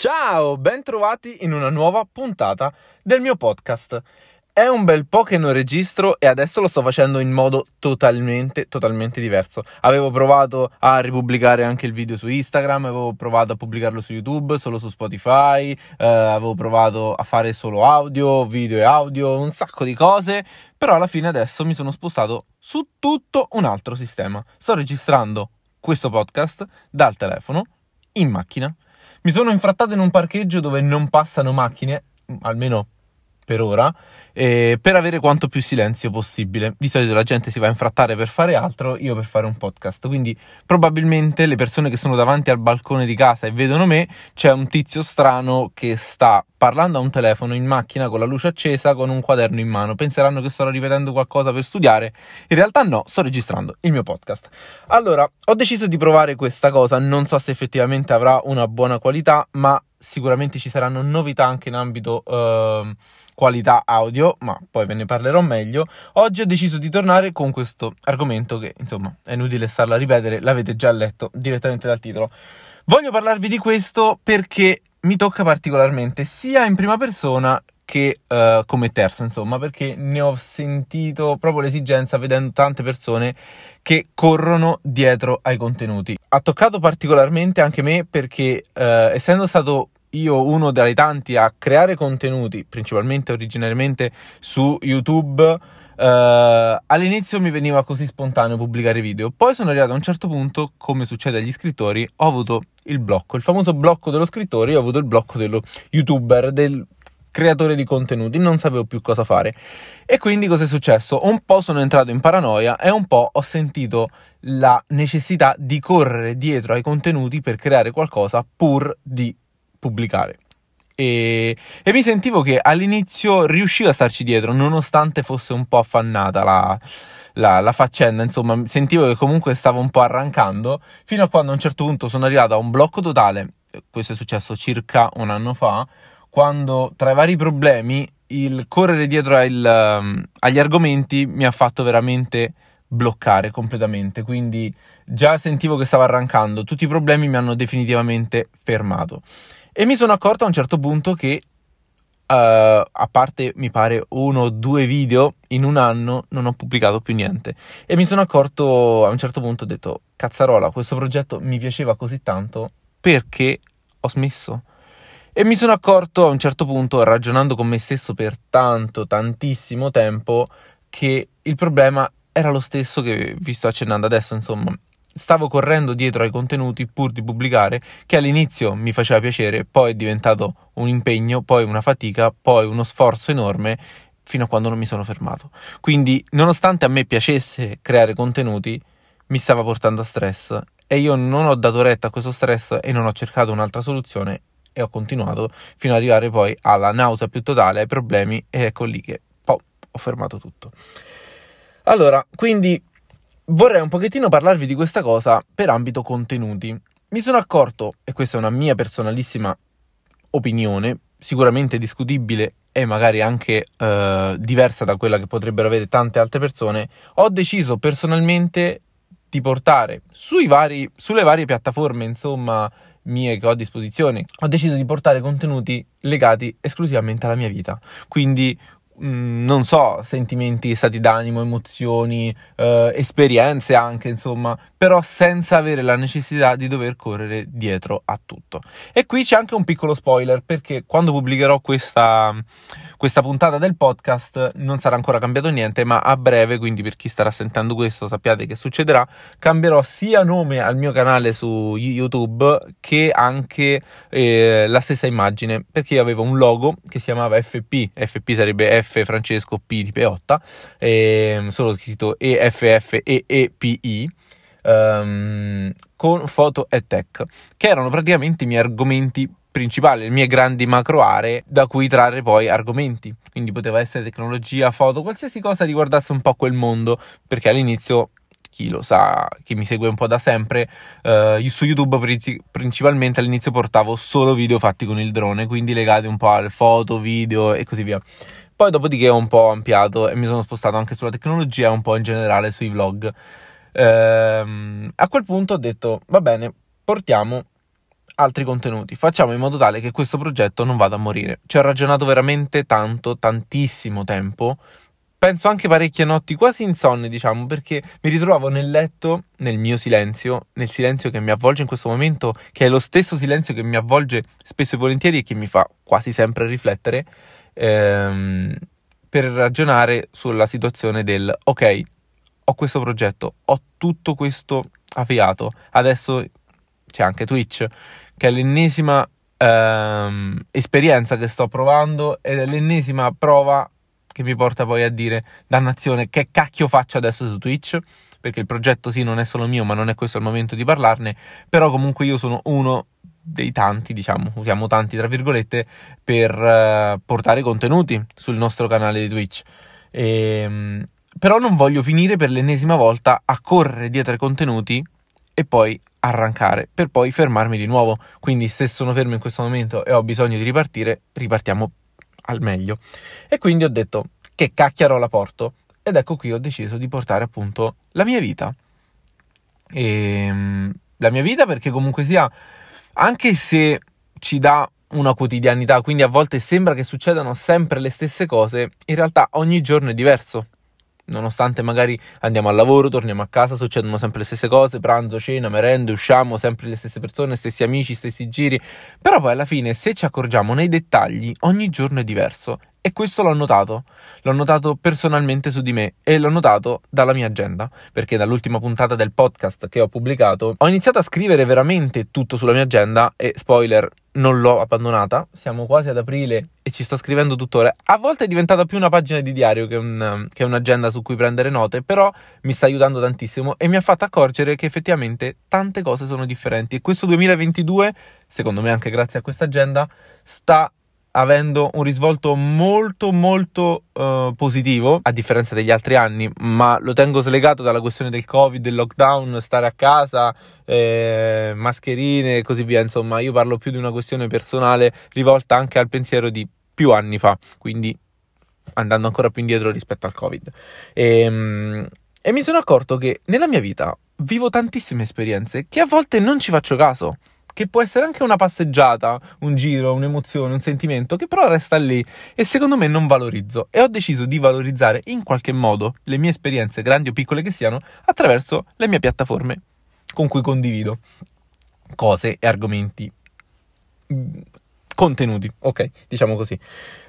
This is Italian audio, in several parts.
Ciao, bentrovati in una nuova puntata del mio podcast. È un bel po' che non registro e adesso lo sto facendo in modo totalmente, totalmente diverso. Avevo provato a ripubblicare anche il video su Instagram, avevo provato a pubblicarlo su YouTube, solo su Spotify, eh, avevo provato a fare solo audio, video e audio, un sacco di cose, però alla fine adesso mi sono spostato su tutto un altro sistema. Sto registrando questo podcast dal telefono in macchina mi sono infrattato in un parcheggio dove non passano macchine, almeno per ora, eh, per avere quanto più silenzio possibile. Di solito la gente si va a infrattare per fare altro, io per fare un podcast. Quindi probabilmente le persone che sono davanti al balcone di casa e vedono me, c'è un tizio strano che sta parlando a un telefono in macchina con la luce accesa con un quaderno in mano. Penseranno che sto ripetendo qualcosa per studiare. In realtà no, sto registrando il mio podcast. Allora, ho deciso di provare questa cosa, non so se effettivamente avrà una buona qualità, ma sicuramente ci saranno novità anche in ambito uh, qualità audio, ma poi ve ne parlerò meglio. Oggi ho deciso di tornare con questo argomento che, insomma, è inutile starlo a ripetere, l'avete già letto direttamente dal titolo. Voglio parlarvi di questo perché mi tocca particolarmente, sia in prima persona che uh, come terzo, insomma, perché ne ho sentito proprio l'esigenza vedendo tante persone che corrono dietro ai contenuti. Ha toccato particolarmente anche me perché, uh, essendo stato io uno dei tanti a creare contenuti, principalmente originariamente su YouTube, Uh, all'inizio mi veniva così spontaneo pubblicare video, poi sono arrivato a un certo punto, come succede agli scrittori, ho avuto il blocco, il famoso blocco dello scrittore, io ho avuto il blocco dello youtuber, del creatore di contenuti, non sapevo più cosa fare. E quindi cosa è successo? Un po' sono entrato in paranoia e un po' ho sentito la necessità di correre dietro ai contenuti per creare qualcosa pur di pubblicare. E, e, mi sentivo che all'inizio riuscivo a starci dietro, nonostante fosse un po' affannata la, la, la, faccenda, insomma, sentivo che comunque stavo un po' arrancando, fino a quando a un certo punto sono arrivato a un blocco totale, questo è successo circa un anno fa, quando tra i vari problemi il correre dietro il, um, agli argomenti mi ha fatto veramente bloccare completamente, quindi già sentivo che stavo arrancando, tutti i problemi mi hanno definitivamente fermato. E mi sono accorto a un certo punto che, uh, a parte mi pare uno o due video in un anno, non ho pubblicato più niente. E mi sono accorto a un certo punto, ho detto, cazzarola, questo progetto mi piaceva così tanto perché ho smesso. E mi sono accorto a un certo punto, ragionando con me stesso per tanto, tantissimo tempo, che il problema era lo stesso che vi sto accennando adesso, insomma, stavo correndo dietro ai contenuti pur di pubblicare, che all'inizio mi faceva piacere, poi è diventato un impegno, poi una fatica, poi uno sforzo enorme fino a quando non mi sono fermato. Quindi, nonostante a me piacesse creare contenuti, mi stava portando a stress e io non ho dato retta a questo stress e non ho cercato un'altra soluzione e ho continuato fino ad arrivare poi alla nausea più totale, ai problemi e ecco lì che ho fermato tutto. Allora, quindi vorrei un pochettino parlarvi di questa cosa per ambito contenuti. Mi sono accorto, e questa è una mia personalissima opinione, sicuramente discutibile e magari anche eh, diversa da quella che potrebbero avere tante altre persone, ho deciso personalmente di portare vari, sulle varie piattaforme, insomma, mie che ho a disposizione, ho deciso di portare contenuti legati esclusivamente alla mia vita. Quindi Mm, non so, sentimenti, stati d'animo, emozioni, eh, esperienze anche, insomma, però senza avere la necessità di dover correre dietro a tutto. E qui c'è anche un piccolo spoiler perché quando pubblicherò questa, questa puntata del podcast non sarà ancora cambiato niente, ma a breve, quindi per chi starà sentendo questo sappiate che succederà, cambierò sia nome al mio canale su YouTube che anche eh, la stessa immagine, perché io avevo un logo che si chiamava FP, FP sarebbe F Francesco P di Peotta, eh, solo scritto EFF e EPI. Um, ehm, con foto e tech, che erano praticamente i miei argomenti principale, le mie grandi macro aree da cui trarre poi argomenti. Quindi poteva essere tecnologia, foto, qualsiasi cosa riguardasse un po' quel mondo, perché all'inizio chi lo sa, chi mi segue un po' da sempre, eh, su YouTube principalmente all'inizio portavo solo video fatti con il drone, quindi legati un po' alle foto, video e così via. Poi dopodiché ho un po' ampliato e mi sono spostato anche sulla tecnologia e un po' in generale sui vlog. Ehm, a quel punto ho detto, va bene, portiamo altri contenuti. Facciamo in modo tale che questo progetto non vada a morire. Ci ho ragionato veramente tanto, tantissimo tempo. Penso anche parecchie notti quasi insonni, diciamo, perché mi ritrovavo nel letto, nel mio silenzio, nel silenzio che mi avvolge in questo momento, che è lo stesso silenzio che mi avvolge spesso e volentieri e che mi fa quasi sempre riflettere, ehm, per ragionare sulla situazione del ok, ho questo progetto, ho tutto questo avviato, adesso c'è anche Twitch, che è l'ennesima ehm, esperienza che sto provando ed è l'ennesima prova che mi porta poi a dire, dannazione, che cacchio faccio adesso su Twitch? Perché il progetto sì non è solo mio, ma non è questo il momento di parlarne, però comunque io sono uno dei tanti, diciamo, usiamo tanti tra virgolette, per uh, portare contenuti sul nostro canale di Twitch. E, um, però non voglio finire per l'ennesima volta a correre dietro ai contenuti e poi arrancare per poi fermarmi di nuovo. Quindi se sono fermo in questo momento e ho bisogno di ripartire, ripartiamo al meglio. E quindi ho detto che cacchiaro la porto ed ecco qui ho deciso di portare appunto la mia vita. E, ehm, la mia vita perché comunque sia, anche se ci dà una quotidianità, quindi a volte sembra che succedano sempre le stesse cose, in realtà ogni giorno è diverso. Nonostante magari andiamo al lavoro, torniamo a casa, succedono sempre le stesse cose, pranzo, cena, merende, usciamo, sempre le stesse persone, stessi amici, stessi giri, però poi alla fine se ci accorgiamo nei dettagli, ogni giorno è diverso e questo l'ho notato, l'ho notato personalmente su di me e l'ho notato dalla mia agenda, perché dall'ultima puntata del podcast che ho pubblicato ho iniziato a scrivere veramente tutto sulla mia agenda e spoiler, non l'ho abbandonata, siamo quasi ad aprile e ci sto scrivendo tuttora. A volte è diventata più una pagina di diario che, un, che un'agenda su cui prendere note, però mi sta aiutando tantissimo e mi ha fatto accorgere che effettivamente tante cose sono differenti. E questo 2022, secondo me anche grazie a questa agenda, sta avendo un risvolto molto molto uh, positivo a differenza degli altri anni ma lo tengo slegato dalla questione del covid del lockdown stare a casa eh, mascherine e così via. Insomma io parlo più di una questione personale rivolta anche al pensiero di più anni fa quindi andando ancora più indietro rispetto al covid. E, um, e mi sono accorto che nella mia vita vivo tantissime esperienze che a volte non ci faccio caso che può essere anche una passeggiata, un giro, un'emozione, un sentimento, che però resta lì e secondo me non valorizzo. E ho deciso di valorizzare in qualche modo le mie esperienze, grandi o piccole che siano, attraverso le mie piattaforme con cui condivido cose e argomenti contenuti, ok, diciamo così.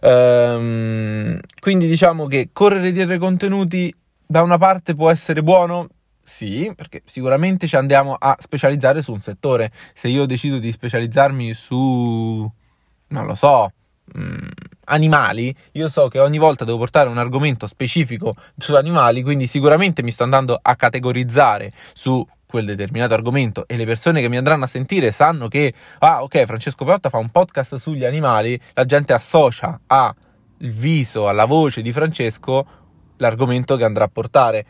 Ehm, quindi diciamo che correre dietro ai contenuti da una parte può essere buono, sì, perché sicuramente ci andiamo a specializzare su un settore. Se io decido di specializzarmi su, non lo so, mh, mm, animali, io so che ogni volta devo portare un argomento specifico su animali, quindi sicuramente mi sto andando a categorizzare su quel determinato argomento e le persone che mi andranno a sentire sanno che, ah ok, Francesco Peotta fa un podcast sugli animali, la gente associa al viso, alla voce di Francesco l'argomento che andrà a portare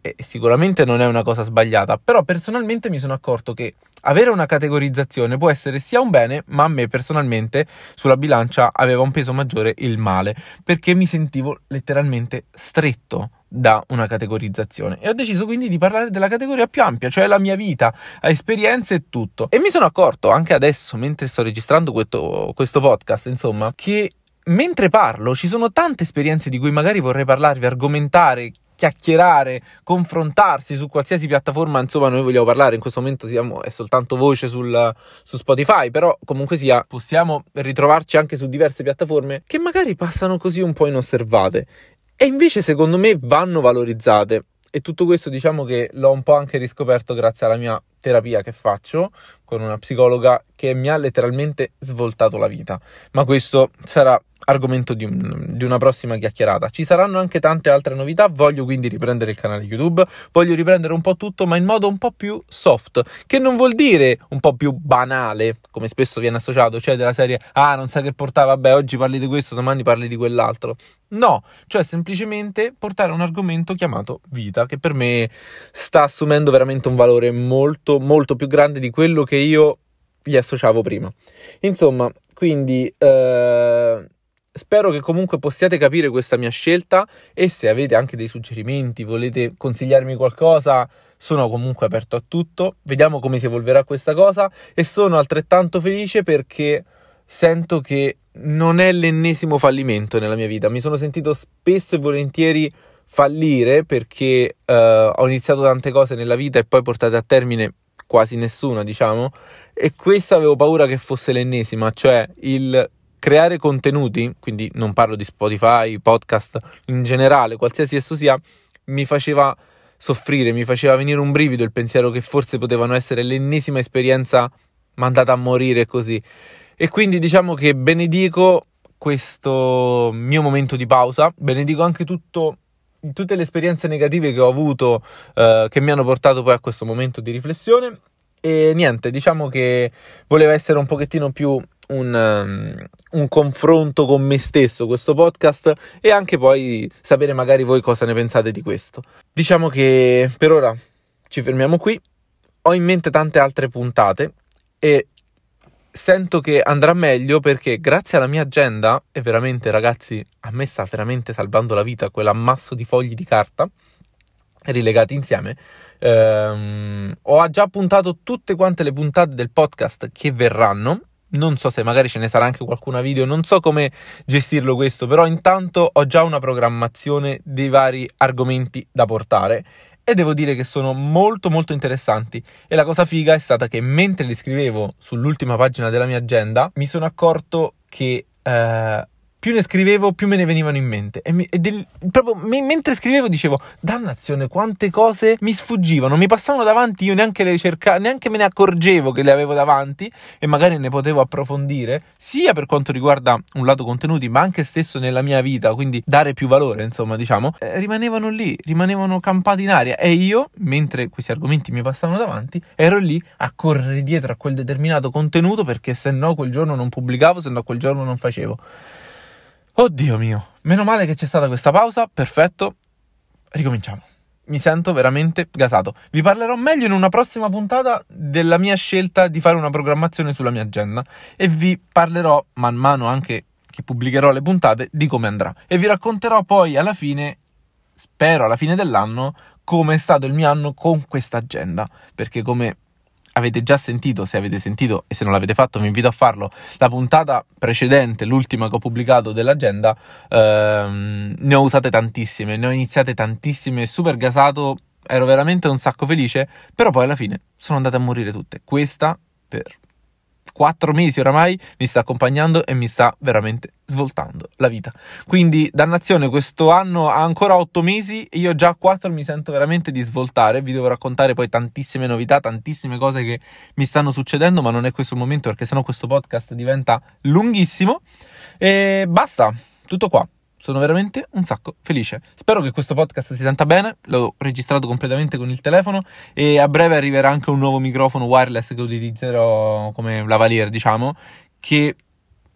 e sicuramente non è una cosa sbagliata, però personalmente mi sono accorto che avere una categorizzazione può essere sia un bene, ma a me personalmente sulla bilancia aveva un peso maggiore il male, perché mi sentivo letteralmente stretto da una categorizzazione e ho deciso quindi di parlare della categoria più ampia, cioè la mia vita, esperienze e tutto. E mi sono accorto anche adesso, mentre sto registrando questo, questo podcast, insomma, che mentre parlo ci sono tante esperienze di cui magari vorrei parlarvi, argomentare, chiacchierare, confrontarsi su qualsiasi piattaforma, insomma, noi vogliamo parlare, in questo momento siamo, è soltanto voce sul, su Spotify, però comunque sia, possiamo ritrovarci anche su diverse piattaforme che magari passano così un po' inosservate e invece secondo me vanno valorizzate. E tutto questo diciamo che l'ho un po' anche riscoperto grazie alla mia terapia che faccio con una psicologa che mi ha letteralmente svoltato la vita. Ma questo sarà argomento di, un, di, una prossima chiacchierata. Ci saranno anche tante altre novità, voglio quindi riprendere il canale YouTube, voglio riprendere un po' tutto, ma in modo un po' più soft, che non vuol dire un po' più banale, come spesso viene associato, cioè della serie "Ah, non sai che portava, vabbè, oggi parli di questo, domani parli di quell'altro". No, cioè semplicemente portare un argomento chiamato vita, che per me sta assumendo veramente un valore molto molto più grande di quello che io gli associavo prima. Insomma, quindi eh, spero che comunque possiate capire questa mia scelta e se avete anche dei suggerimenti, volete consigliarmi qualcosa, sono comunque aperto a tutto. Vediamo come si evolverà questa cosa e sono altrettanto felice perché sento che non è l'ennesimo fallimento nella mia vita. Mi sono sentito spesso e volentieri fallire perché uh, ho iniziato tante cose nella vita e poi portate a termine quasi nessuna, diciamo, e questa avevo paura che fosse l'ennesima, cioè il creare contenuti, quindi non parlo di Spotify, podcast in generale, qualsiasi esso sia, mi faceva soffrire, mi faceva venire un brivido il pensiero che forse potevano essere l'ennesima esperienza mandata a morire così. E quindi diciamo che benedico questo mio momento di pausa, benedico anche tutto tutte le esperienze negative che ho avuto eh, che mi hanno portato poi a questo momento di riflessione e niente, diciamo che voleva essere un pochettino più un, um, un, confronto con me stesso questo podcast e anche poi sapere magari voi cosa ne pensate di questo. Diciamo che per ora ci fermiamo qui. Ho in mente tante altre puntate e sento che andrà meglio perché grazie alla mia agenda, e veramente ragazzi, a me sta veramente salvando la vita quell'ammasso di fogli di carta rilegati insieme, ehm, ho già puntato tutte quante le puntate del podcast che verranno. Non so se magari ce ne sarà anche qualcuna video, non so come gestirlo questo, però intanto ho già una programmazione dei vari argomenti da portare e devo dire che sono molto molto interessanti. E la cosa figa è stata che mentre li scrivevo sull'ultima pagina della mia agenda mi sono accorto che eh, più ne scrivevo, più me ne venivano in mente. E, mi, e del, proprio me, mentre scrivevo dicevo, dannazione, quante cose mi sfuggivano, mi passavano davanti, io neanche le cercavo, neanche me ne accorgevo che le avevo davanti e magari ne potevo approfondire, sia per quanto riguarda un lato contenuti, ma anche stesso nella mia vita, quindi dare più valore, insomma, diciamo, eh, rimanevano lì, rimanevano campati in aria e io, mentre questi argomenti mi passavano davanti, ero lì a correre dietro a quel determinato contenuto perché se no quel giorno non pubblicavo, se no quel giorno non facevo. Oddio mio, meno male che c'è stata questa pausa, perfetto, ricominciamo. Mi sento veramente gasato. Vi parlerò meglio in una prossima puntata della mia scelta di fare una programmazione sulla mia agenda e vi parlerò man mano anche che pubblicherò le puntate di come andrà e vi racconterò poi alla fine, spero alla fine dell'anno, come è stato il mio anno con questa agenda, perché come avete già sentito, se avete sentito e se non l'avete fatto vi invito a farlo, la puntata precedente, l'ultima che ho pubblicato dell'agenda, ehm, ne ho usate tantissime, ne ho iniziate tantissime, super gasato, ero veramente un sacco felice, però poi alla fine sono andate a morire tutte. Questa per quattro mesi oramai mi sta accompagnando e mi sta veramente svoltando la vita. Quindi, dannazione, questo anno ha ancora otto mesi e io già a quattro mi sento veramente di svoltare. Vi devo raccontare poi tantissime novità, tantissime cose che mi stanno succedendo, ma non è questo il momento perché sennò questo podcast diventa lunghissimo. E basta, tutto qua sono veramente un sacco felice. Spero che questo podcast si senta bene, l'ho registrato completamente con il telefono e a breve arriverà anche un nuovo microfono wireless che utilizzerò come lavalier, diciamo, che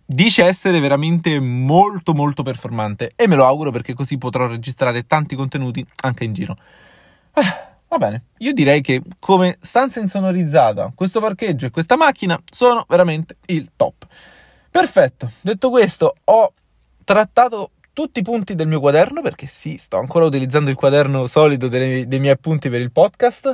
dice essere veramente molto molto performante e me lo auguro perché così potrò registrare tanti contenuti anche in giro. Eh, va bene, io direi che come stanza insonorizzata, questo parcheggio e questa macchina sono veramente il top. Perfetto, detto questo, ho trattato tutti i punti del mio quaderno, perché sì, sto ancora utilizzando il quaderno solido dei, dei miei appunti per il podcast.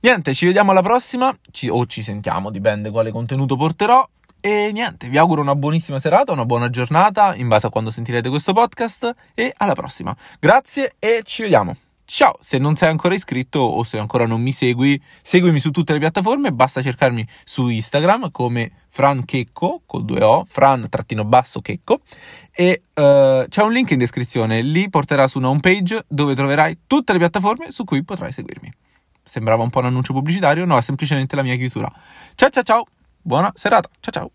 Niente, ci vediamo alla prossima, ci, o ci sentiamo, dipende quale contenuto porterò. E niente, vi auguro una buonissima serata, una buona giornata, in base a quando sentirete questo podcast. E alla prossima. Grazie e ci vediamo. Ciao, se non sei ancora iscritto o se ancora non mi segui, seguimi su tutte le piattaforme, basta cercarmi su Instagram come Fran Checco, con due O, Fran-Checco, e uh, c'è un link in descrizione, lì porterà su una homepage dove troverai tutte le piattaforme su cui potrai seguirmi. Sembrava un po' un annuncio pubblicitario? No, è semplicemente la mia chiusura. Ciao ciao ciao, buona serata, ciao ciao.